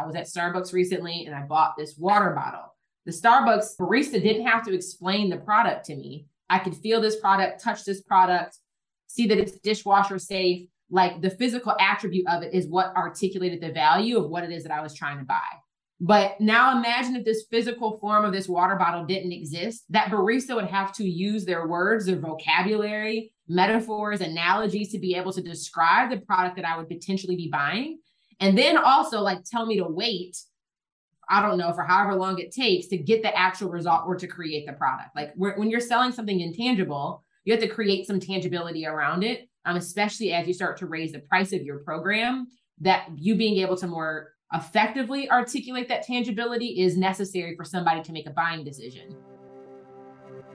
I was at Starbucks recently and I bought this water bottle. The Starbucks barista didn't have to explain the product to me. I could feel this product, touch this product, see that it's dishwasher safe. Like the physical attribute of it is what articulated the value of what it is that I was trying to buy. But now imagine if this physical form of this water bottle didn't exist, that barista would have to use their words, their vocabulary, metaphors, analogies to be able to describe the product that I would potentially be buying. And then also like tell me to wait, I don't know, for however long it takes to get the actual result or to create the product. Like when you're selling something intangible, you have to create some tangibility around it, um, especially as you start to raise the price of your program, that you being able to more effectively articulate that tangibility is necessary for somebody to make a buying decision.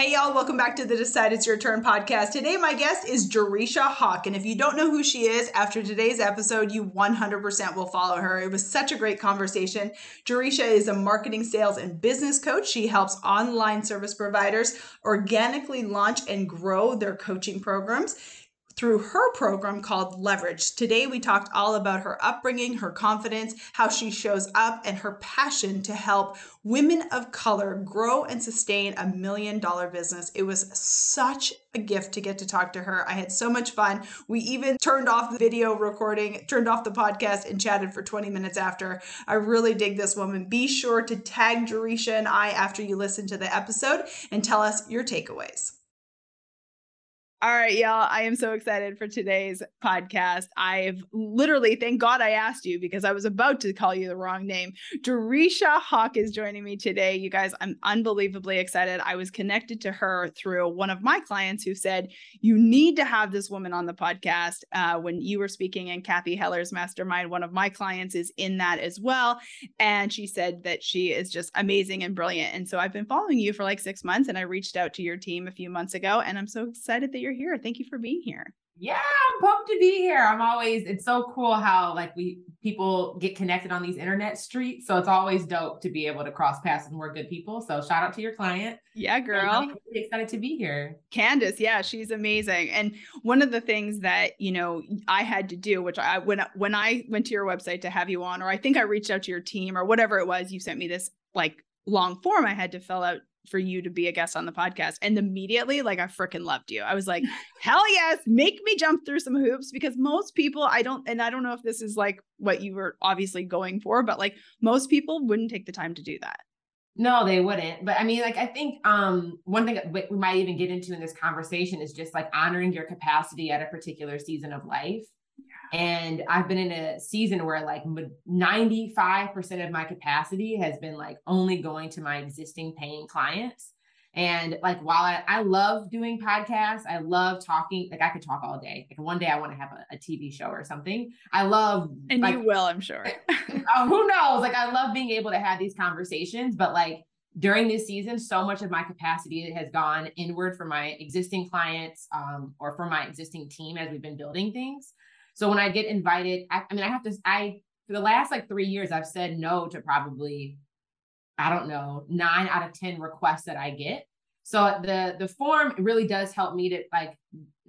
Hey, y'all, welcome back to the Decide It's Your Turn podcast. Today, my guest is Jerisha Hawk. And if you don't know who she is, after today's episode, you 100% will follow her. It was such a great conversation. Jerisha is a marketing, sales, and business coach. She helps online service providers organically launch and grow their coaching programs through her program called Leverage. Today, we talked all about her upbringing, her confidence, how she shows up, and her passion to help women of color grow and sustain a million dollar business. It was such a gift to get to talk to her. I had so much fun. We even turned off the video recording, turned off the podcast, and chatted for 20 minutes after. I really dig this woman. Be sure to tag Jerisha and I after you listen to the episode and tell us your takeaways. All right, y'all. I am so excited for today's podcast. I've literally, thank God I asked you because I was about to call you the wrong name. Jerisha Hawk is joining me today. You guys, I'm unbelievably excited. I was connected to her through one of my clients who said, You need to have this woman on the podcast. Uh, when you were speaking in Cathy Heller's mastermind, one of my clients is in that as well. And she said that she is just amazing and brilliant. And so I've been following you for like six months and I reached out to your team a few months ago. And I'm so excited that you're you're here. Thank you for being here. Yeah, I'm pumped to be here. I'm always, it's so cool how like we people get connected on these internet streets. So it's always dope to be able to cross paths with more good people. So shout out to your client. Yeah, girl. I'm really excited to be here. Candace, yeah, she's amazing. And one of the things that, you know, I had to do, which I when when I went to your website to have you on, or I think I reached out to your team or whatever it was, you sent me this like long form I had to fill out for you to be a guest on the podcast. And immediately, like, I freaking loved you. I was like, hell yes, make me jump through some hoops because most people, I don't, and I don't know if this is like what you were obviously going for, but like most people wouldn't take the time to do that. No, they wouldn't. But I mean, like, I think um, one thing we might even get into in this conversation is just like honoring your capacity at a particular season of life. And I've been in a season where like 95% of my capacity has been like only going to my existing paying clients. And like while I, I love doing podcasts, I love talking, like I could talk all day. Like one day I want to have a, a TV show or something. I love And like, you will, I'm sure. oh, who knows? Like I love being able to have these conversations, but like during this season, so much of my capacity has gone inward for my existing clients um, or for my existing team as we've been building things. So when I get invited, I, I mean, I have to, I, for the last like three years, I've said no to probably, I don't know, nine out of 10 requests that I get. So the, the form really does help me to like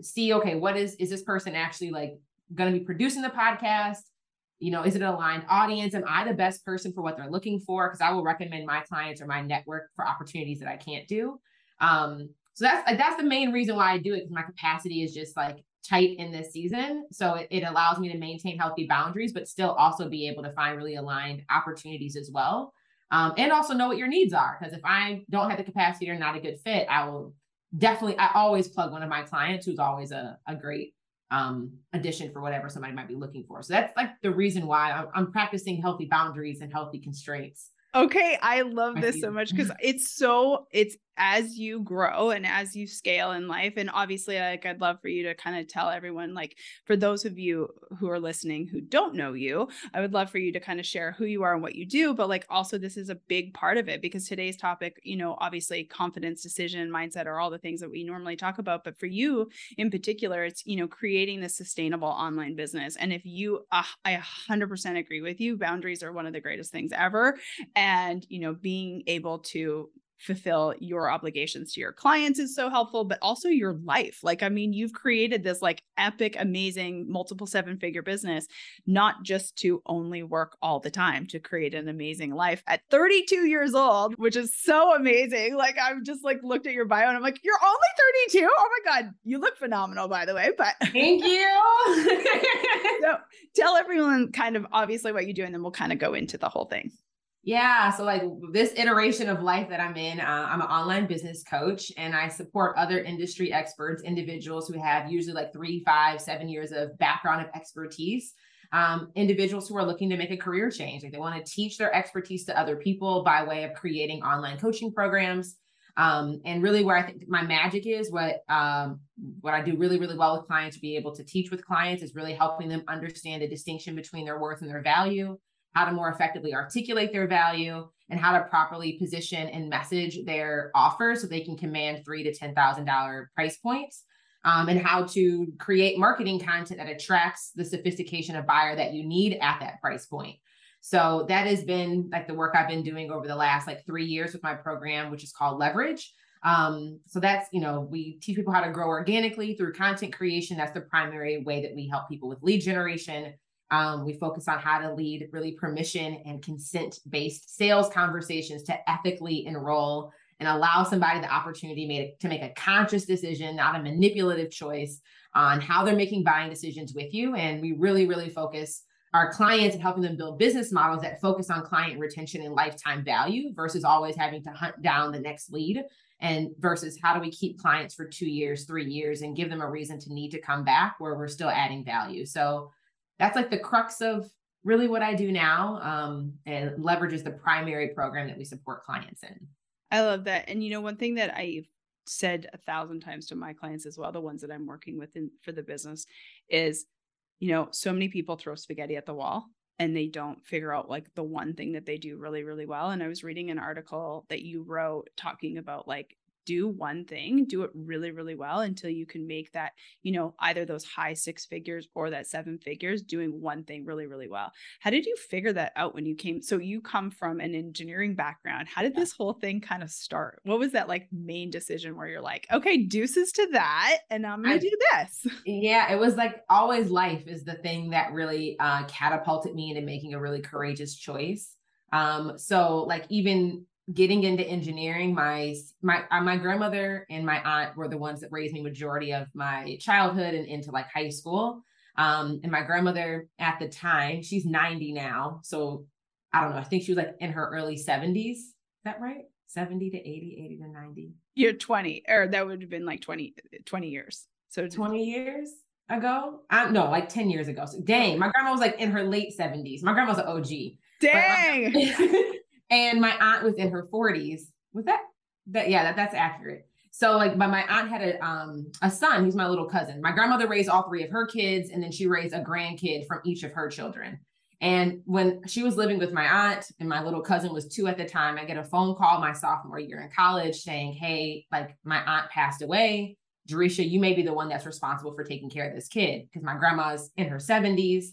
see, okay, what is, is this person actually like going to be producing the podcast? You know, is it an aligned audience? Am I the best person for what they're looking for? Because I will recommend my clients or my network for opportunities that I can't do. Um, so that's that's the main reason why I do it because my capacity is just like tight in this season. So it, it allows me to maintain healthy boundaries, but still also be able to find really aligned opportunities as well. Um, and also know what your needs are. Because if I don't have the capacity or not a good fit, I will definitely, I always plug one of my clients who's always a, a great um, addition for whatever somebody might be looking for. So that's like the reason why I'm, I'm practicing healthy boundaries and healthy constraints. Okay, I love this so much because it's so it's as you grow and as you scale in life and obviously like I'd love for you to kind of tell everyone like for those of you who are listening who don't know you I would love for you to kind of share who you are and what you do but like also this is a big part of it because today's topic you know obviously confidence decision mindset are all the things that we normally talk about but for you in particular it's you know creating this sustainable online business and if you uh, I 100% agree with you boundaries are one of the greatest things ever and you know being able to fulfill your obligations to your clients is so helpful, but also your life. Like, I mean, you've created this like epic, amazing, multiple seven figure business, not just to only work all the time, to create an amazing life at 32 years old, which is so amazing. Like, I've just like looked at your bio and I'm like, you're only 32. Oh my God. You look phenomenal, by the way. But thank you. so tell everyone kind of obviously what you do, and then we'll kind of go into the whole thing. Yeah. So, like this iteration of life that I'm in, uh, I'm an online business coach and I support other industry experts, individuals who have usually like three, five, seven years of background of expertise. Um, individuals who are looking to make a career change. Like they want to teach their expertise to other people by way of creating online coaching programs. Um, and really where I think my magic is what um, what I do really, really well with clients, be able to teach with clients is really helping them understand the distinction between their worth and their value how to more effectively articulate their value, and how to properly position and message their offer so they can command three to ten thousand dollar price points. Um, and how to create marketing content that attracts the sophistication of buyer that you need at that price point. So that has been like the work I've been doing over the last like three years with my program, which is called Leverage. Um, so that's, you know, we teach people how to grow organically through content creation. That's the primary way that we help people with lead generation, um, we focus on how to lead really permission and consent based sales conversations to ethically enroll and allow somebody the opportunity made, to make a conscious decision, not a manipulative choice on how they're making buying decisions with you. And we really, really focus our clients and helping them build business models that focus on client retention and lifetime value versus always having to hunt down the next lead and versus how do we keep clients for two years, three years, and give them a reason to need to come back where we're still adding value. So that's like the crux of really what I do now. Um, and leverages the primary program that we support clients in. I love that. And you know, one thing that I've said a thousand times to my clients as well, the ones that I'm working with in, for the business, is, you know, so many people throw spaghetti at the wall and they don't figure out like the one thing that they do really, really well. And I was reading an article that you wrote talking about like do one thing, do it really, really well until you can make that, you know, either those high six figures or that seven figures doing one thing really, really well. How did you figure that out when you came? So you come from an engineering background. How did this whole thing kind of start? What was that like main decision where you're like, okay, deuces to that, and I'm gonna I, do this? Yeah, it was like always life is the thing that really uh, catapulted me into making a really courageous choice. Um, so like even getting into engineering my my uh, my grandmother and my aunt were the ones that raised me majority of my childhood and into like high school. Um and my grandmother at the time she's 90 now so i don't know i think she was like in her early 70s is that right? 70 to 80 80 to 90 you're 20 or that would have been like 20 20 years. So 20 years ago? I no like 10 years ago. So dang my grandma was like in her late 70s my grandma's an og dang and my aunt was in her 40s. Was that that? Yeah, that, that's accurate. So like, but my aunt had a um a son who's my little cousin. My grandmother raised all three of her kids, and then she raised a grandkid from each of her children. And when she was living with my aunt and my little cousin was two at the time, I get a phone call my sophomore year in college saying, Hey, like my aunt passed away. Jerisha, you may be the one that's responsible for taking care of this kid because my grandma's in her 70s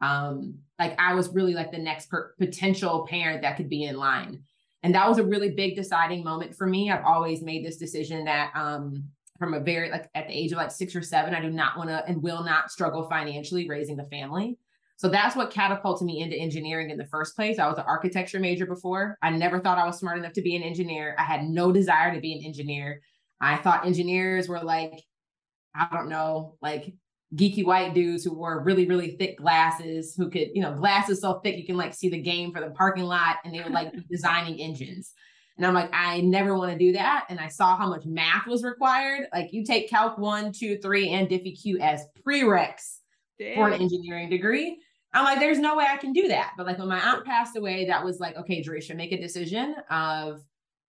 um like i was really like the next per- potential parent that could be in line. And that was a really big deciding moment for me. I've always made this decision that um from a very like at the age of like six or seven i do not want to and will not struggle financially raising the family. So that's what catapulted me into engineering in the first place. I was an architecture major before. I never thought i was smart enough to be an engineer. I had no desire to be an engineer. I thought engineers were like i don't know like geeky white dudes who wore really, really thick glasses, who could, you know, glasses so thick you can like see the game for the parking lot, and they were like designing engines. And I'm like, I never want to do that. And I saw how much math was required. Like you take Calc 1, 2, 3, and Diffie Q as prereqs Damn. for an engineering degree. I'm like, there's no way I can do that. But like when my aunt passed away, that was like, okay, Jerisha, make a decision of,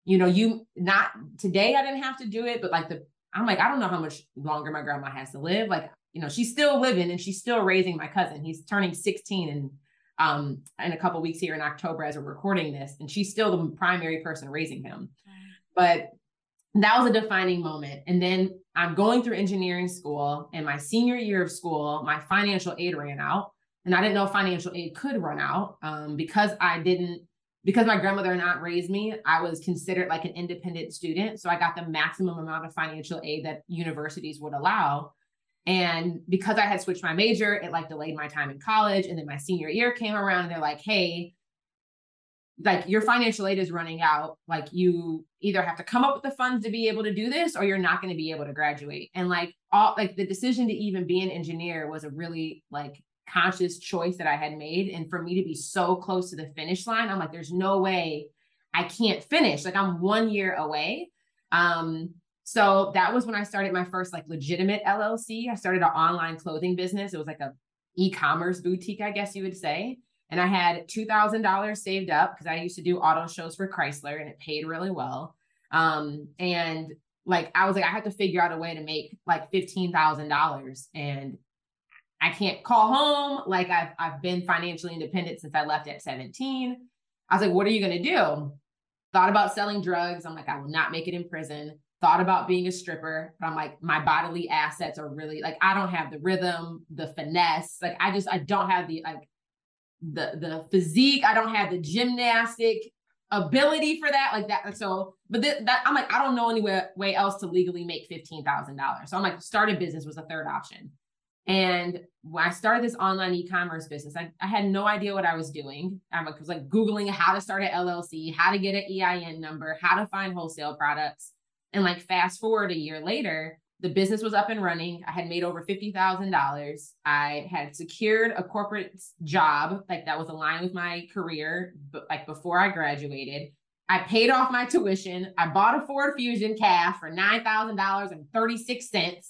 you know, you not today I didn't have to do it, but like the I'm like, I don't know how much longer my grandma has to live. Like, you know, she's still living and she's still raising my cousin. He's turning 16 and um in a couple weeks here in October as we're recording this, and she's still the primary person raising him. But that was a defining moment. And then I'm going through engineering school, and my senior year of school, my financial aid ran out and I didn't know financial aid could run out um, because I didn't because my grandmother and aunt raised me. I was considered like an independent student, so I got the maximum amount of financial aid that universities would allow. And because I had switched my major, it like delayed my time in college. And then my senior year came around, and they're like, "Hey." like your financial aid is running out like you either have to come up with the funds to be able to do this or you're not going to be able to graduate and like all like the decision to even be an engineer was a really like conscious choice that I had made. And for me to be so close to the finish line, I'm like, there's no way I can't finish. Like I'm one year away. Um, so that was when I started my first like legitimate LLC. I started an online clothing business. It was like a e-commerce boutique, I guess you would say. And I had $2,000 saved up because I used to do auto shows for Chrysler and it paid really well. Um, and like I was like, I had to figure out a way to make like $15,000. And I can't call home. Like I've I've been financially independent since I left at 17. I was like, what are you gonna do? Thought about selling drugs. I'm like, I will not make it in prison. Thought about being a stripper, but I'm like, my bodily assets are really like I don't have the rhythm, the finesse. Like I just I don't have the like the the physique. I don't have the gymnastic ability for that. Like that. So, but th- that I'm like, I don't know any way, way else to legally make fifteen thousand dollars. So I'm like, started business was a third option. And when I started this online e-commerce business, I, I had no idea what I was doing. I was like Googling how to start an LLC, how to get an EIN number, how to find wholesale products. And like fast forward a year later, the business was up and running. I had made over $50,000. I had secured a corporate job like that was aligned with my career, but like before I graduated. I paid off my tuition. I bought a Ford Fusion cash for $9,000.36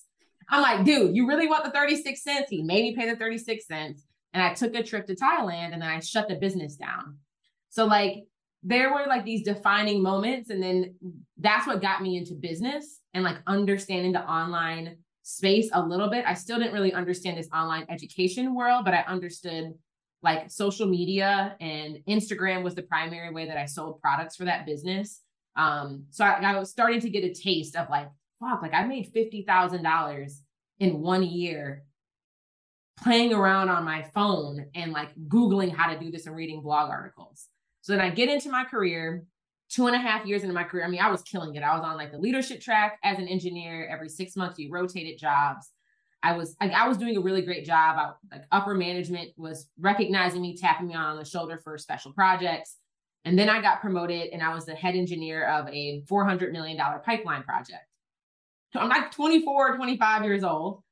I'm like, dude, you really want the 36 cents? He made me pay the 36 cents. And I took a trip to Thailand and I shut the business down. So, like, there were like these defining moments. And then that's what got me into business and like understanding the online space a little bit. I still didn't really understand this online education world, but I understood like social media and Instagram was the primary way that I sold products for that business. Um, so I, I was starting to get a taste of like fuck, like I made $50,000 in one year playing around on my phone and like Googling how to do this and reading blog articles. So then I get into my career, two and a half years into my career. I mean, I was killing it. I was on like the leadership track as an engineer. Every six months, you rotated jobs. I was like, I was doing a really great job. I, like upper management was recognizing me, tapping me on the shoulder for special projects. And then I got promoted and I was the head engineer of a $400 million pipeline project. So I'm like 24, 25 years old.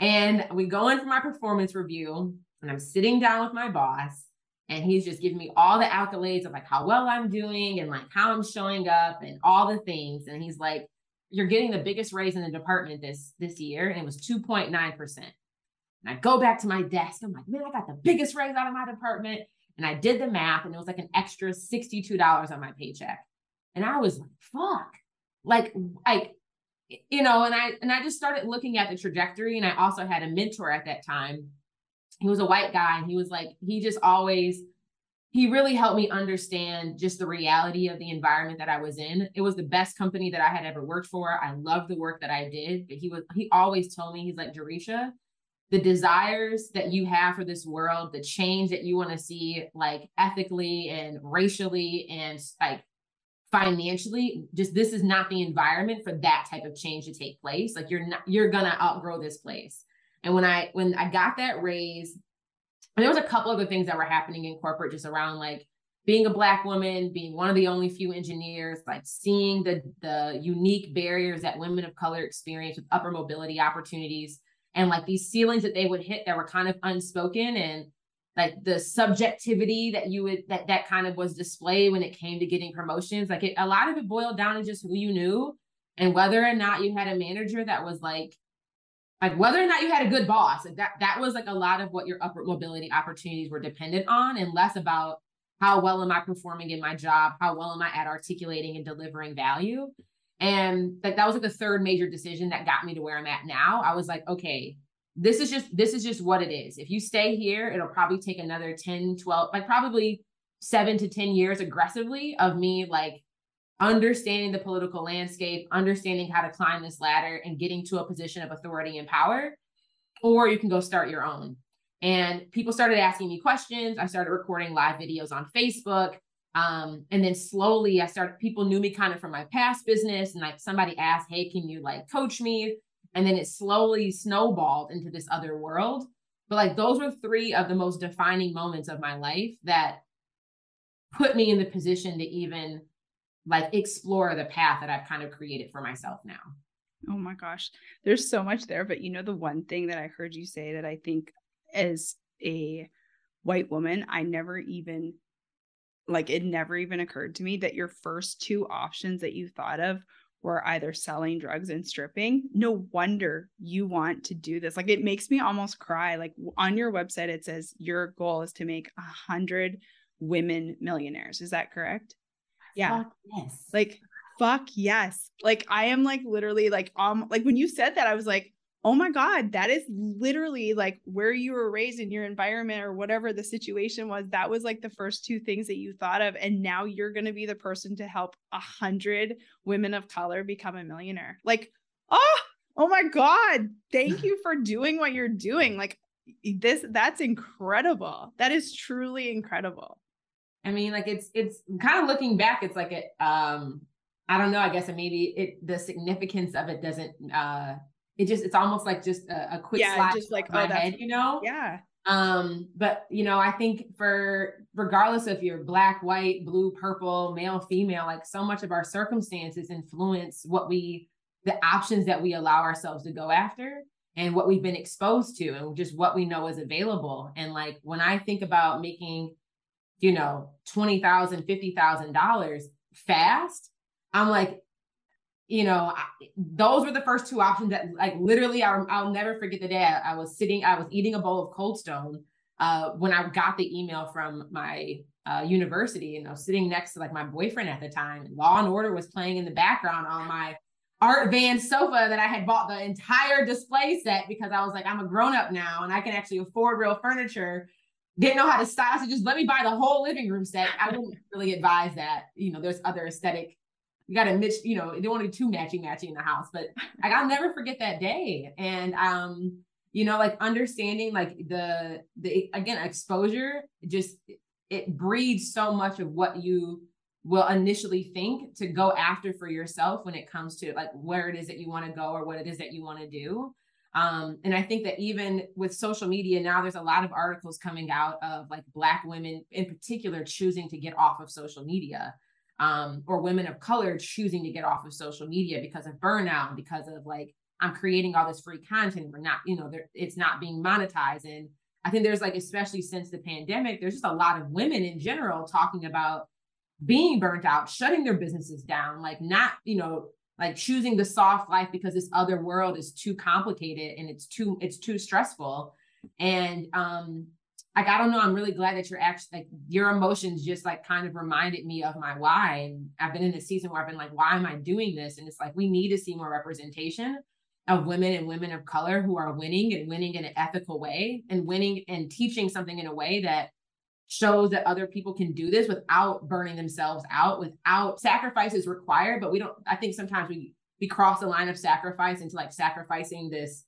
And we go in for my performance review, and I'm sitting down with my boss, and he's just giving me all the accolades of like how well I'm doing and like how I'm showing up and all the things. And he's like, You're getting the biggest raise in the department this this year. And it was 2.9%. And I go back to my desk. I'm like, man, I got the biggest raise out of my department. And I did the math, and it was like an extra $62 on my paycheck. And I was like, fuck. Like, like you know, and I and I just started looking at the trajectory. And I also had a mentor at that time. He was a white guy, and he was like, he just always he really helped me understand just the reality of the environment that I was in. It was the best company that I had ever worked for. I loved the work that I did. But he was he always told me, he's like, Jerisha, the desires that you have for this world, the change that you want to see, like ethically and racially and like financially just this is not the environment for that type of change to take place like you're not you're gonna outgrow this place and when i when i got that raise and there was a couple other things that were happening in corporate just around like being a black woman being one of the only few engineers like seeing the the unique barriers that women of color experience with upper mobility opportunities and like these ceilings that they would hit that were kind of unspoken and like the subjectivity that you would that that kind of was displayed when it came to getting promotions like it, a lot of it boiled down to just who you knew and whether or not you had a manager that was like like whether or not you had a good boss that that was like a lot of what your upward mobility opportunities were dependent on and less about how well am i performing in my job how well am i at articulating and delivering value. And like that was like the third major decision that got me to where i'm at now. I was like okay this is just this is just what it is. If you stay here it'll probably take another 10 12 like probably 7 to 10 years aggressively of me like understanding the political landscape understanding how to climb this ladder and getting to a position of authority and power or you can go start your own. And people started asking me questions. I started recording live videos on facebook. Um, and then slowly i started people knew me kind of from my past business. And like somebody asked hey can you like coach me? And then it slowly snowballed into this other world. But like those were three of the most defining moments of my life that put me in the position to even like explore the path that I've kind of created for myself now. Oh my gosh. There's so much there, but you know the one thing that I heard you say that I think as a white woman, I never even like it never even occurred to me that your first two options that you thought of were either selling drugs and stripping. No wonder you want to do this. Like it makes me almost cry. Like on your website, it says your goal is to make a hundred women millionaires. Is that correct? Yeah. Fuck yes. Like fuck yes. Like I am like literally like um like when you said that, I was like, oh my God, that is literally like where you were raised in your environment or whatever the situation was. That was like the first two things that you thought of. And now you're going to be the person to help a hundred women of color become a millionaire. Like, oh, oh my God. Thank you for doing what you're doing. Like, this, that's incredible. That is truly incredible. I mean, like it's it's kind of looking back, it's like it um I don't know, I guess maybe it the significance of it doesn't uh it just it's almost like just a, a quick yeah, just like my oh, head, you know? Yeah. Um, but you know, I think for regardless if you're black, white, blue, purple, male, female, like so much of our circumstances influence what we the options that we allow ourselves to go after and what we've been exposed to and just what we know is available. And like when I think about making, you know, twenty thousand, fifty thousand dollars fast, I'm like, you know, I, those were the first two options that, like, literally, I, will never forget the day I, I, was sitting, I was eating a bowl of Cold Stone uh, when I got the email from my uh, university, and I was sitting next to like my boyfriend at the time. Law and Order was playing in the background on my art van sofa that I had bought the entire display set because I was like, I'm a grown up now and I can actually afford real furniture. Didn't know how to style, so just let me buy the whole living room set. I wouldn't really advise that. You know, there's other aesthetic you got to mix, you know, they want to be too matchy matchy in the house. But like I'll never forget that day. And um, you know, like understanding like the the again exposure just it breeds so much of what you will initially think to go after for yourself when it comes to like where it is that you want to go or what it is that you want to do. Um, and I think that even with social media now, there's a lot of articles coming out of like Black women in particular choosing to get off of social media um, or women of color choosing to get off of social media because of burnout, because of like, I'm creating all this free content. We're not, you know, it's not being monetized. And I think there's like, especially since the pandemic, there's just a lot of women in general talking about being burnt out, shutting their businesses down, like not, you know, like choosing the soft life because this other world is too complicated and it's too, it's too stressful. And um, like I don't know, I'm really glad that you're actually like your emotions just like kind of reminded me of my why. And I've been in a season where I've been like, why am I doing this? And it's like we need to see more representation of women and women of color who are winning and winning in an ethical way and winning and teaching something in a way that shows that other people can do this without burning themselves out, without sacrifices required. But we don't, I think sometimes we we cross the line of sacrifice into like sacrificing this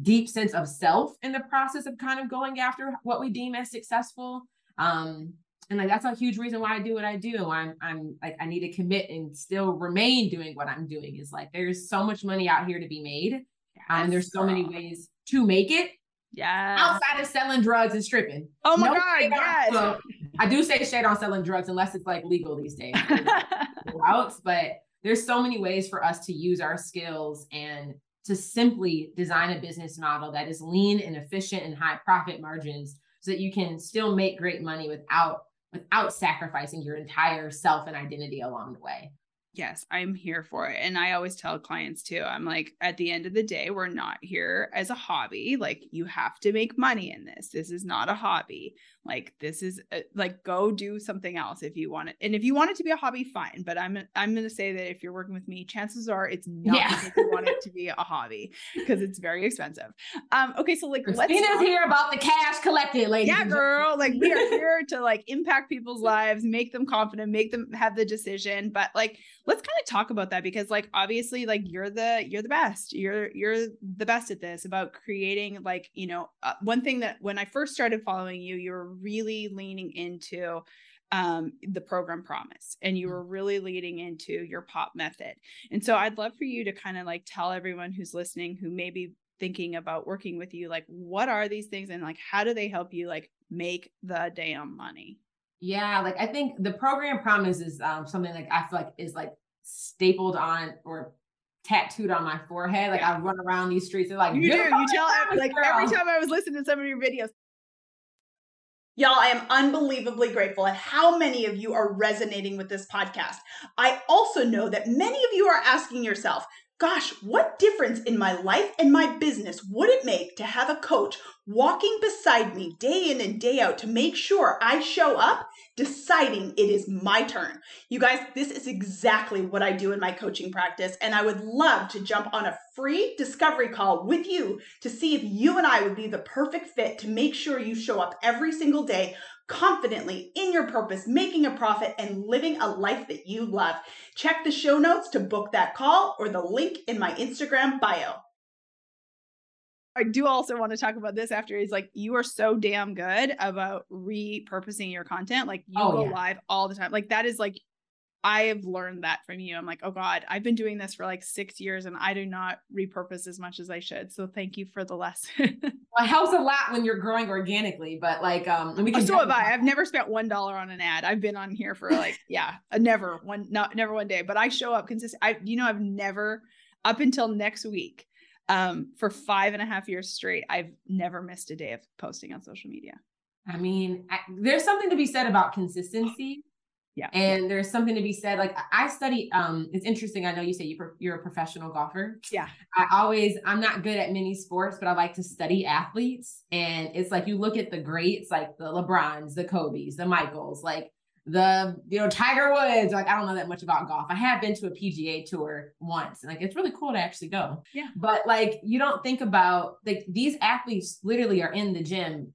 deep sense of self in the process of kind of going after what we deem as successful. Um, and like that's a huge reason why I do what I do. I'm I'm like I need to commit and still remain doing what I'm doing. Is like there's so much money out here to be made, um, and there's so many ways to make it. Yeah. Outside of selling drugs and stripping. Oh my no god, yes. So I do say shade on selling drugs unless it's like legal these days. but there's so many ways for us to use our skills and to simply design a business model that is lean and efficient and high profit margins so that you can still make great money without without sacrificing your entire self and identity along the way yes, I'm here for it. And I always tell clients too, I'm like, at the end of the day, we're not here as a hobby. Like, you have to make money in this. This is not a hobby. Like, this is a, like, go do something else if you want it. And if you want it to be a hobby, fine. But I'm I'm going to say that if you're working with me, chances are it's not yeah. because you want it to be a hobby because it's very expensive. Um, okay, so like, let's let's hear about the cash collected, ladies. Yeah, girl. Like, we are here to like impact people's lives, make them confident, make them have the decision. But like, let's kind of talk about that because like obviously like you're the you're the best. You're you're the best at this about creating like you know uh, one thing that when i first started following you you were really leaning into um, the program promise and you mm. were really leading into your pop method. And so i'd love for you to kind of like tell everyone who's listening who may be thinking about working with you like what are these things and like how do they help you like make the damn money yeah, like I think the program promise is um, something like I feel like is like stapled on or tattooed on my forehead. Like yeah. I run around these streets and like you do. You tell every, like girl. every time I was listening to some of your videos. Y'all, I am unbelievably grateful at how many of you are resonating with this podcast. I also know that many of you are asking yourself, gosh, what difference in my life and my business would it make to have a coach walking beside me day in and day out to make sure I show up, deciding it is my turn? You guys, this is exactly what I do in my coaching practice, and I would love to jump on a free discovery call with you to see if you and I would be the perfect fit to make sure you show up every single day confidently in your purpose, making a profit, and living a life that you love. Check the show notes to book that call or the link in my Instagram bio. I do also want to talk about this after he's like, you are so damn good about repurposing your content. Like you oh, go yeah. live all the time. Like that is like I have learned that from you. I'm like, oh God, I've been doing this for like six years and I do not repurpose as much as I should. So thank you for the lesson. well, it helps a lot when you're growing organically, but like, um, we can. Oh, so have I. I've never spent one dollar on an ad. I've been on here for like, yeah, never one, not never one day. But I show up consistent. I, you know, I've never up until next week, um, for five and a half years straight, I've never missed a day of posting on social media. I mean, I, there's something to be said about consistency yeah. And there's something to be said like i study um it's interesting i know you say you pro- you're a professional golfer. Yeah. I always i'm not good at many sports but i like to study athletes. And it's like you look at the greats like the lebrons the kobe's the michaels like the you know tiger woods like i don't know that much about golf. I have been to a pga tour once and like it's really cool to actually go. Yeah. But like you don't think about like these athletes literally are in the gym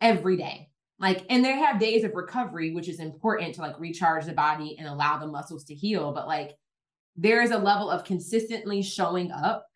every day like and they have days of recovery which is important to like recharge the body and allow the muscles to heal but like there is a level of consistently showing up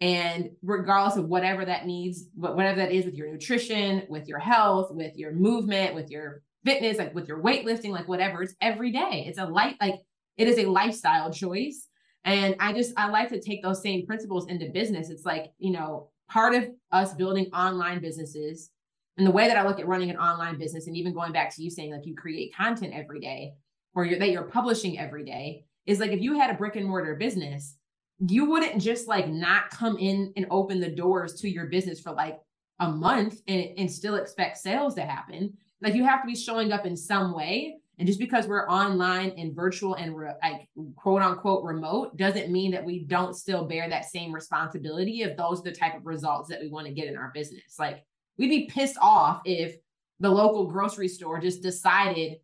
and regardless of whatever that needs whatever that is with your nutrition with your health with your movement with your fitness like with your weightlifting like whatever it's every day. It's a light like it is a lifestyle choice and i just i like to take those same principles into business. It's like you know part of us building online businesses and the way that I look at running an online business, and even going back to you saying like you create content every day or you're, that you're publishing every day, is like if you had a brick and mortar business, you wouldn't just like not come in and open the doors to your business for like a month and, and still expect sales to happen. Like you have to be showing up in some way. And just because we're online and virtual and re- like quote unquote remote doesn't mean that we don't still bear that same responsibility if those are the type of results that we want to get in our business. Like We'd be pissed off if the local grocery store just decided,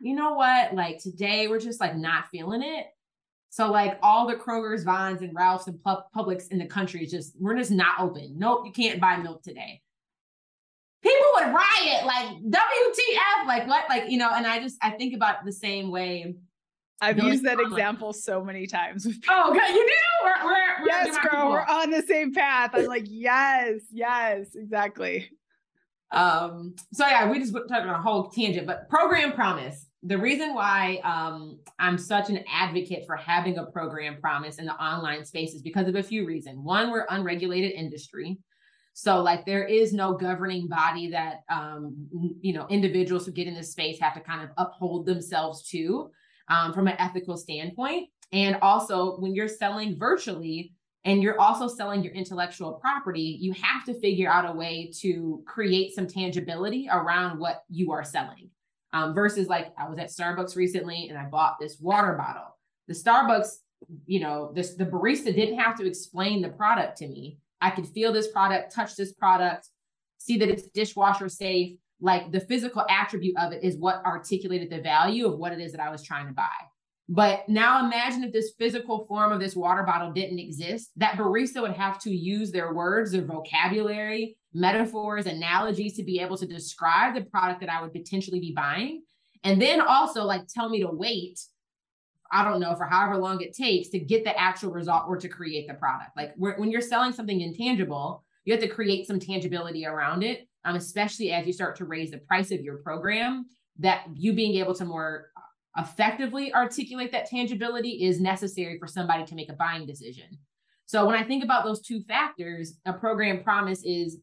you know what, like today we're just like not feeling it. So like all the Kroger's, Vons, and Ralph's and Publix in the country is just we're just not open. Nope, you can't buy milk today. People would riot like WTF, like what, like you know. And I just I think about the same way. I've used that example so many times. With oh, God, you do? We're, we're, we're yes, girl, we're on the same path. I'm like, yes, yes, exactly. Um, so yeah, we just took on a whole tangent, but program promise. The reason why um, I'm such an advocate for having a program promise in the online space is because of a few reasons. One, we're unregulated industry. So like there is no governing body that um, you know individuals who get in this space have to kind of uphold themselves to um, from an ethical standpoint. And also when you're selling virtually, and you're also selling your intellectual property, you have to figure out a way to create some tangibility around what you are selling. Um, versus like I was at Starbucks recently and I bought this water bottle. The Starbucks, you know, this the barista didn't have to explain the product to me. I could feel this product, touch this product, see that it's dishwasher safe. Like the physical attribute of it is what articulated the value of what it is that I was trying to buy. But now imagine if this physical form of this water bottle didn't exist, that barista would have to use their words, their vocabulary, metaphors, analogies to be able to describe the product that I would potentially be buying. And then also like tell me to wait, I don't know, for however long it takes to get the actual result or to create the product. Like when you're selling something intangible, you have to create some tangibility around it, um, especially as you start to raise the price of your program. That you being able to more effectively articulate that tangibility is necessary for somebody to make a buying decision. So when I think about those two factors, a program promise is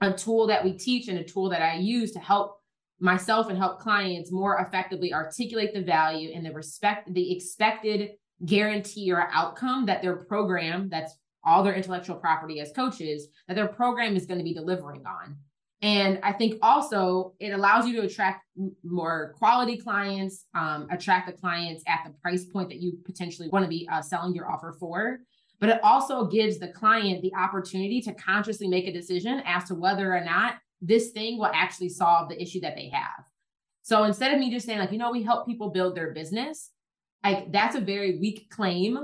a tool that we teach and a tool that I use to help myself and help clients more effectively articulate the value and the respect the expected guarantee or outcome that their program that's all their intellectual property as coaches that their program is going to be delivering on and I think also it allows you to attract more quality clients, um, attract the clients at the price point that you potentially want to be uh, selling your offer for. But it also gives the client the opportunity to consciously make a decision as to whether or not this thing will actually solve the issue that they have. So instead of me just saying, like, you know, we help people build their business, like that's a very weak claim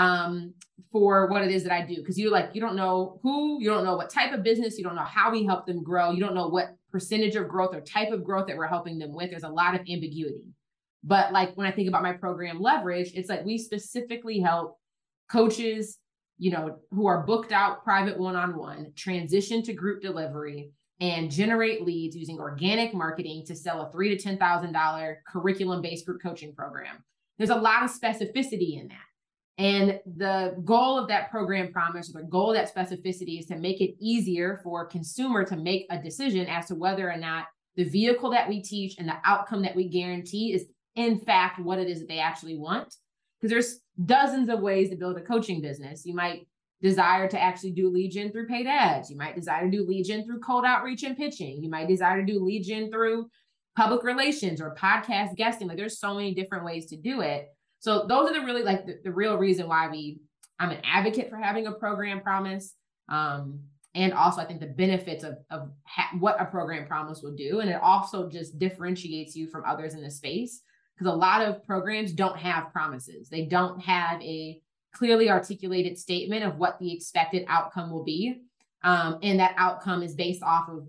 um, for what it is that I do. Cause you're like, you don't know who, you don't know what type of business, you don't know how we help them grow. You don't know what percentage of growth or type of growth that we're helping them with. There's a lot of ambiguity. But like when I think about my program leverage, it's like we specifically help coaches, you know, who are booked out private one-on-one, transition to group delivery and generate leads using organic marketing to sell a three to ten thousand dollar curriculum-based group coaching program. There's a lot of specificity in that. And the goal of that program promise or the goal of that specificity is to make it easier for consumer to make a decision as to whether or not the vehicle that we teach and the outcome that we guarantee is in fact what it is that they actually want. Because there's dozens of ways to build a coaching business. You might desire to actually do lead gen through paid ads. You might desire to do lead gen through cold outreach and pitching. You might desire to do lead gen through public relations or podcast guesting. Like there's so many different ways to do it. So those are the really like the, the real reason why we I'm an advocate for having a program promise. Um, and also I think the benefits of, of ha- what a program promise will do. And it also just differentiates you from others in the space because a lot of programs don't have promises. They don't have a clearly articulated statement of what the expected outcome will be. Um, and that outcome is based off of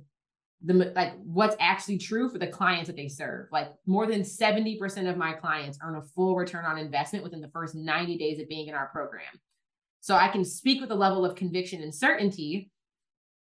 the like what's actually true for the clients that they serve. Like more than 70% of my clients earn a full return on investment within the first 90 days of being in our program. So I can speak with a level of conviction and certainty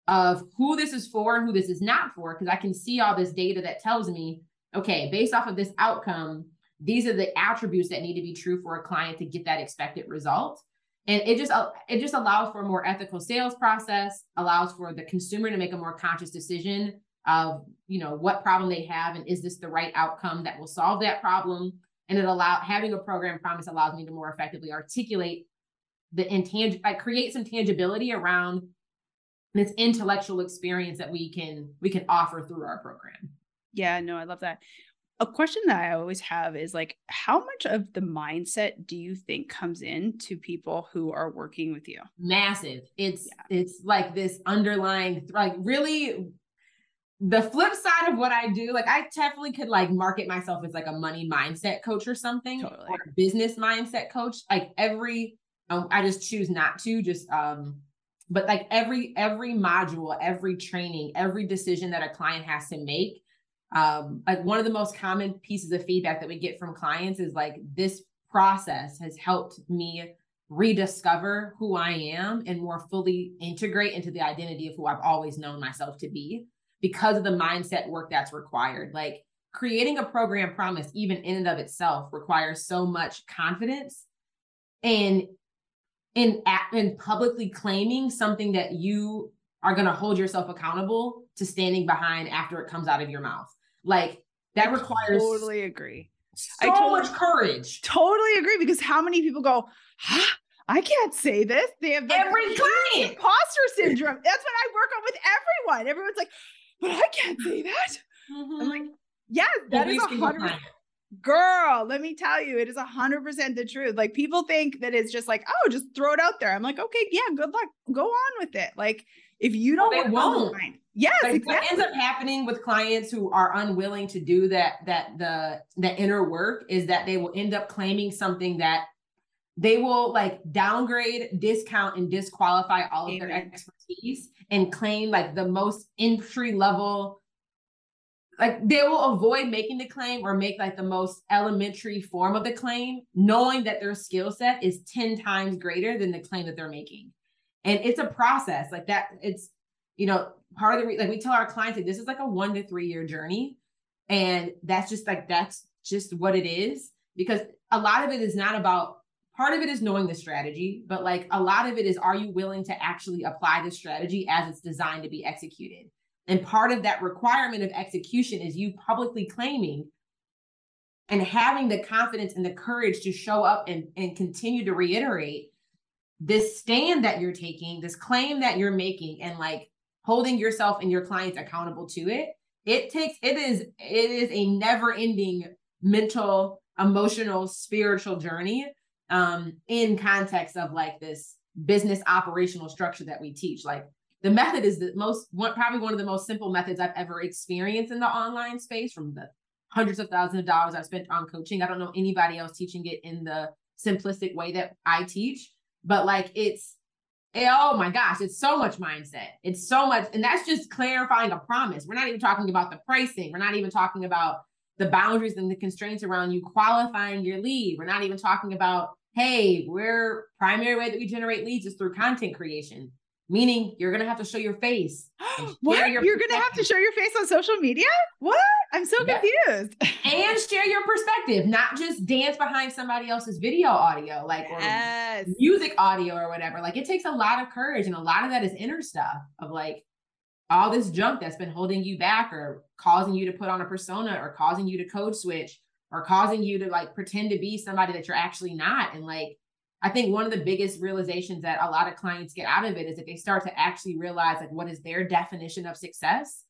of who this is for and who this is not for because I can see all this data that tells me, okay, based off of this outcome, these are the attributes that need to be true for a client to get that expected result and it just uh, it just allows for a more ethical sales process allows for the consumer to make a more conscious decision of you know what problem they have and is this the right outcome that will solve that problem? And it allow having a program promise allows me to more effectively articulate the intangible like create some tangibility around this intellectual experience that we can we can offer through our program. Yeah no i love that a question that I always have is like, how much of the mindset do you think comes in to people who are working with you? Massive. It's yeah. it's like this underlying like really the flip side of what I do, like I definitely could like market myself as like a money mindset coach or something, totally. or business mindset coach. Like every, um, I just choose not to. Just um, but like every every module, every training, every decision that a client has to make um, like one of the most common pieces of feedback that we get from clients is like this process has helped me rediscover who I am and more fully integrate into the identity of who I've always known myself to be because of the mindset work that's required. Like creating a program promise, even in and of itself, requires so much confidence and in in publicly claiming something that you are going to hold yourself accountable to standing behind after it comes out of your mouth. Like that I requires totally agree. So I totally, much courage. Totally agree because how many people go, huh? I can't say this. They have like, every client imposter syndrome. That's what I work on with everyone. Everyone's like, but I can't say that. Mm-hmm. I'm like, yes, that is a hundred. Girl, let me tell you, it is a hundred percent the truth. Like people think that it's just like, oh, just throw it out there. I'm like, okay, yeah, good luck. Go on with it. Like if you don't, well, they won't. Yes, like, exactly. What ends up happening with clients who are unwilling to do that, that the the inner work is that they will end up claiming something that they will like downgrade, discount, and disqualify all of Amen. their expertise and claim like the most entry level. Like they will avoid making the claim or make like the most elementary form of the claim, knowing that their skill set is 10 times greater than the claim that they're making. And it's a process like that. It's, you know, part of the, like we tell our clients that this is like a one to three year journey. And that's just like, that's just what it is. Because a lot of it is not about part of it is knowing the strategy, but like a lot of it is are you willing to actually apply the strategy as it's designed to be executed? And part of that requirement of execution is you publicly claiming and having the confidence and the courage to show up and, and continue to reiterate this stand that you're taking, this claim that you're making, and like holding yourself and your clients accountable to it. It takes, it is, it is a never ending mental, emotional, spiritual journey um, in context of like this business operational structure that we teach. Like the method is the most one, probably one of the most simple methods I've ever experienced in the online space from the hundreds of thousands of dollars I've spent on coaching. I don't know anybody else teaching it in the simplistic way that I teach, but like it's it, oh my gosh, it's so much mindset. It's so much, and that's just clarifying a promise. We're not even talking about the pricing. We're not even talking about the boundaries and the constraints around you qualifying your lead. We're not even talking about hey, we're primary way that we generate leads is through content creation, meaning you're gonna have to show your face. what? Your you're gonna have to show your face on social media? What? I'm so confused. and share your perspective, not just dance behind somebody else's video audio, like yes. music audio or whatever. Like it takes a lot of courage, and a lot of that is inner stuff of like all this junk that's been holding you back or causing you to put on a persona or causing you to code switch or causing you to like pretend to be somebody that you're actually not. And like, I think one of the biggest realizations that a lot of clients get out of it is that they start to actually realize like what is their definition of success.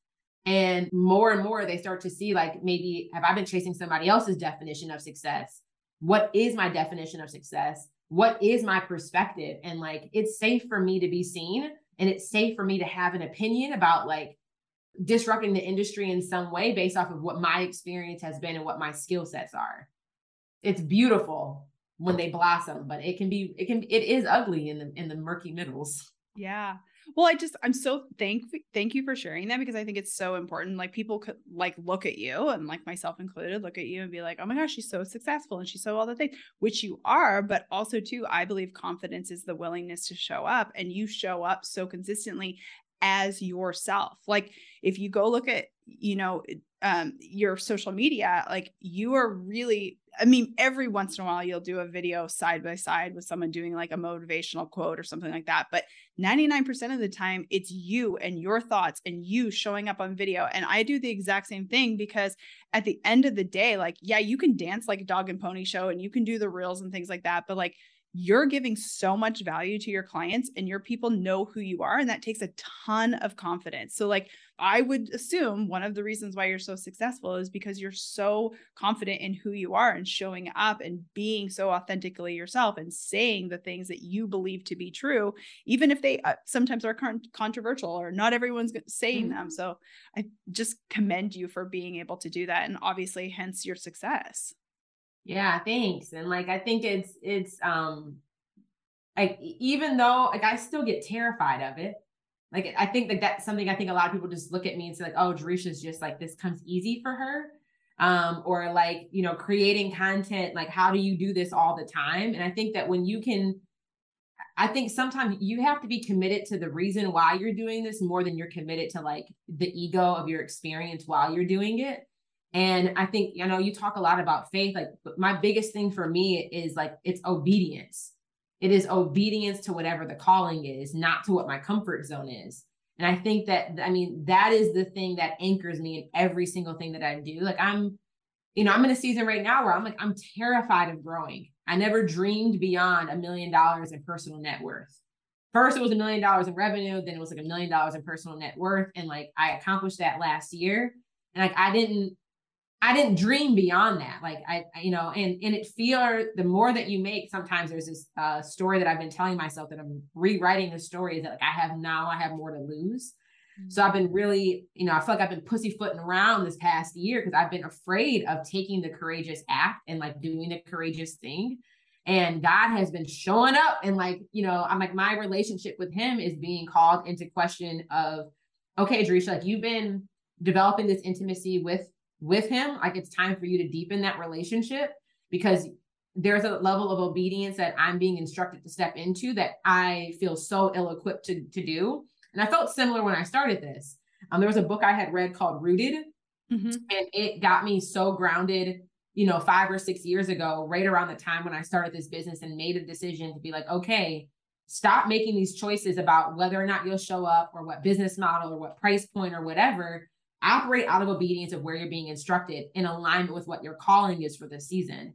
And more and more they start to see like maybe have I been chasing somebody else's definition of success? What is my definition of success? What is my perspective? And like it's safe for me to be seen and it's safe for me to have an opinion about like disrupting the industry in some way based off of what my experience has been and what my skill sets are. It's beautiful when they blossom, but it can be it can it is ugly in the in the murky middles. Yeah. Well, I just I'm so thank thank you for sharing that because I think it's so important. Like people could like look at you and like myself included, look at you and be like, oh my gosh, she's so successful and she's so all the things, which you are, but also too, I believe confidence is the willingness to show up and you show up so consistently as yourself. Like if you go look at, you know, um, your social media, like you are really, I mean, every once in a while you'll do a video side by side with someone doing like a motivational quote or something like that. But 99% of the time, it's you and your thoughts and you showing up on video. And I do the exact same thing because at the end of the day, like, yeah, you can dance like a dog and pony show and you can do the reels and things like that. But like, you're giving so much value to your clients and your people know who you are and that takes a ton of confidence. So like i would assume one of the reasons why you're so successful is because you're so confident in who you are and showing up and being so authentically yourself and saying the things that you believe to be true even if they uh, sometimes are con- controversial or not everyone's saying mm-hmm. them so i just commend you for being able to do that and obviously hence your success yeah, thanks. And like I think it's it's um like even though like I still get terrified of it. Like I think that that's something I think a lot of people just look at me and say like, oh, Jerisha's just like this comes easy for her. Um, or like, you know, creating content, like how do you do this all the time? And I think that when you can I think sometimes you have to be committed to the reason why you're doing this more than you're committed to like the ego of your experience while you're doing it. And I think, you know, you talk a lot about faith. Like, my biggest thing for me is like, it's obedience. It is obedience to whatever the calling is, not to what my comfort zone is. And I think that, I mean, that is the thing that anchors me in every single thing that I do. Like, I'm, you know, I'm in a season right now where I'm like, I'm terrified of growing. I never dreamed beyond a million dollars in personal net worth. First, it was a million dollars in revenue, then it was like a million dollars in personal net worth. And like I accomplished that last year. And like I didn't I didn't dream beyond that. Like I, I, you know, and and it feel the more that you make, sometimes there's this uh, story that I've been telling myself that I'm rewriting the story is that like I have now I have more to lose. So I've been really, you know, I feel like I've been pussyfooting around this past year because I've been afraid of taking the courageous act and like doing the courageous thing. And God has been showing up and like, you know, I'm like my relationship with him is being called into question of, okay, Jerisha, like you've been developing this intimacy with with him like it's time for you to deepen that relationship because there's a level of obedience that i'm being instructed to step into that i feel so ill-equipped to, to do. And i felt similar when i started this. Um, there was a book i had read called rooted mm-hmm. and it got me so grounded you know five or six years ago right around the time when i started this business and made a decision to be like okay stop making these choices about whether or not you'll show up or what business model or what price point or whatever operate out of obedience of where you're being instructed in alignment with what your calling is for this season.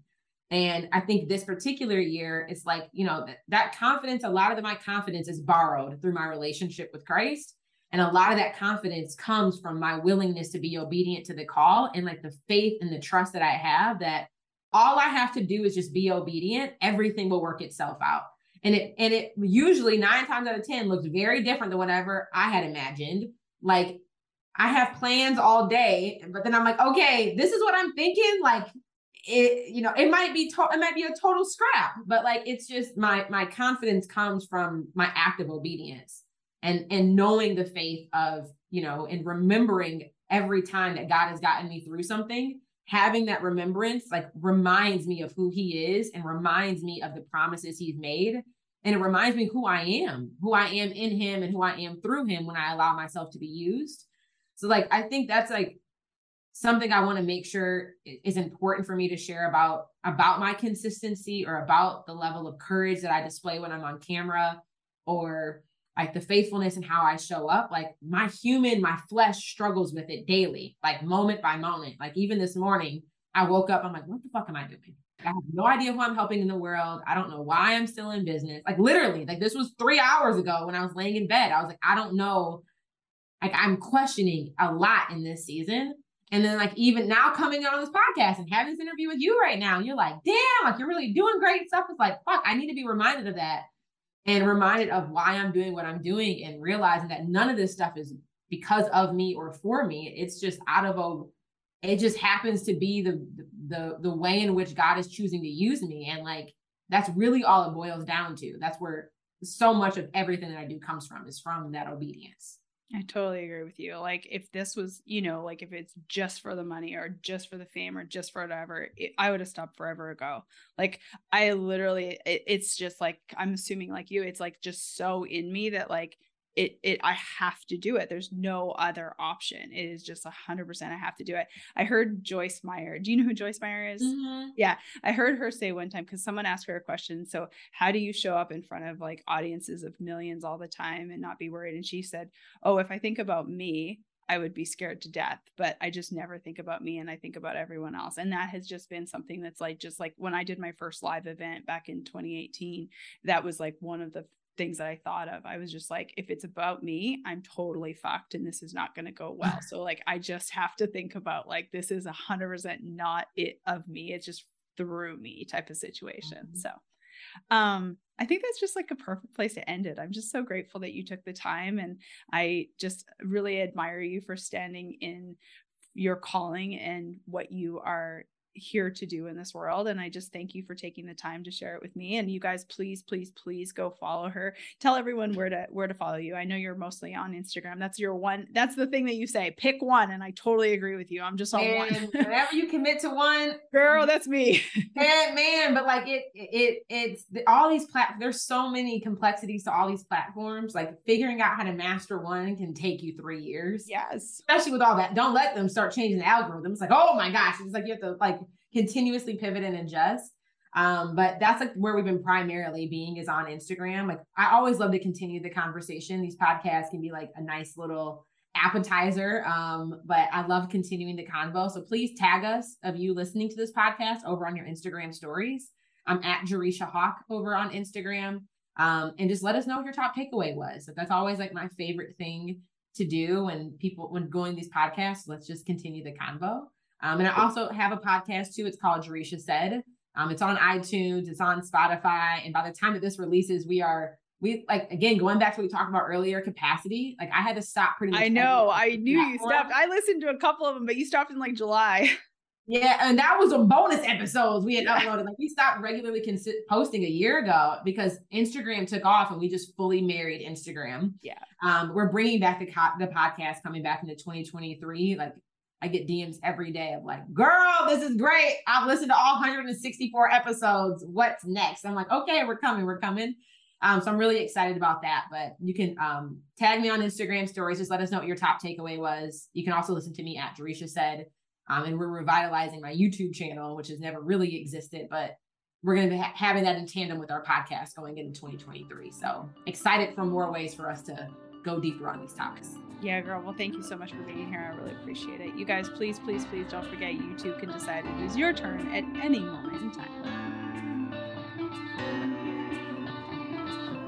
And I think this particular year, it's like, you know, that, that confidence, a lot of my confidence is borrowed through my relationship with Christ. And a lot of that confidence comes from my willingness to be obedient to the call and like the faith and the trust that I have that all I have to do is just be obedient. Everything will work itself out. And it and it usually nine times out of ten looks very different than whatever I had imagined. Like I have plans all day, but then I'm like, okay, this is what I'm thinking. Like it, you know, it might be to- it might be a total scrap, but like it's just my my confidence comes from my active obedience and and knowing the faith of, you know, and remembering every time that God has gotten me through something, having that remembrance like reminds me of who he is and reminds me of the promises he's made. And it reminds me who I am, who I am in him and who I am through him when I allow myself to be used. So like I think that's like something I want to make sure is important for me to share about about my consistency or about the level of courage that I display when I'm on camera or like the faithfulness and how I show up. Like my human, my flesh struggles with it daily, like moment by moment. Like even this morning, I woke up, I'm like, what the fuck am I doing? I have no idea who I'm helping in the world. I don't know why I'm still in business. Like literally, like this was three hours ago when I was laying in bed. I was like, I don't know like I'm questioning a lot in this season. And then like even now coming out on this podcast and having this interview with you right now, you're like, damn, like you're really doing great stuff. It's like, fuck, I need to be reminded of that and reminded of why I'm doing what I'm doing and realizing that none of this stuff is because of me or for me. It's just out of a it just happens to be the the the way in which God is choosing to use me. And like that's really all it boils down to. That's where so much of everything that I do comes from is from that obedience. I totally agree with you. Like if this was, you know, like if it's just for the money or just for the fame or just for whatever, it, I would have stopped forever ago. Like I literally, it, it's just like I'm assuming like you, it's like just so in me that like it it I have to do it. There's no other option. It is just a hundred percent I have to do it. I heard Joyce Meyer. Do you know who Joyce Meyer is? Mm-hmm. Yeah. I heard her say one time because someone asked her a question. So how do you show up in front of like audiences of millions all the time and not be worried? And she said, Oh, if I think about me, I would be scared to death, but I just never think about me and I think about everyone else. And that has just been something that's like, just like when I did my first live event back in 2018, that was like one of the things that I thought of. I was just like, if it's about me, I'm totally fucked and this is not going to go well. So, like, I just have to think about like, this is a hundred percent not it of me. It's just through me type of situation. Mm-hmm. So, um, I think that's just like a perfect place to end it. I'm just so grateful that you took the time and I just really admire you for standing in your calling and what you are here to do in this world. And I just thank you for taking the time to share it with me. And you guys, please, please, please go follow her. Tell everyone where to where to follow you. I know you're mostly on Instagram. That's your one. That's the thing that you say. Pick one, and I totally agree with you. I'm just on and one. whenever you commit to one, girl, that's me. man, man, but like it, it, it's all these platforms. There's so many complexities to all these platforms. Like figuring out how to master one can take you three years. Yes, especially with all that. Don't let them start changing the algorithm. It's like, oh my gosh, it's like you have to like continuously pivot and adjust. Um, but that's like where we've been primarily being is on Instagram. Like I always love to continue the conversation. These podcasts can be like a nice little appetizer. Um, but I love continuing the convo. So please tag us of you listening to this podcast over on your Instagram stories. I'm at Jerisha Hawk over on Instagram. Um, and just let us know what your top takeaway was. Like that's always like my favorite thing to do when people when going these podcasts. Let's just continue the convo. Um, and I also have a podcast too. It's called Jerisha Said. Um, it's on iTunes, it's on Spotify, and by the time that this releases, we are we like again going back to what we talked about earlier capacity like i had to stop pretty much i know i knew you stopped i listened to a couple of them but you stopped in like july yeah and that was a bonus episodes we had yeah. uploaded like we stopped regularly cons- posting a year ago because instagram took off and we just fully married instagram yeah um we're bringing back the, co- the podcast coming back into 2023 like I get DMs every day of like, girl, this is great. I've listened to all 164 episodes. What's next? I'm like, okay, we're coming, we're coming. Um, so I'm really excited about that. But you can um, tag me on Instagram stories. Just let us know what your top takeaway was. You can also listen to me at Jerisha said. Um, and we're revitalizing my YouTube channel, which has never really existed, but we're going to be ha- having that in tandem with our podcast going into 2023. So excited for more ways for us to go deeper on these topics. Yeah, girl. Well, thank you so much for being here. I really appreciate it. You guys, please, please, please don't forget you too can decide it is your turn at any moment in time.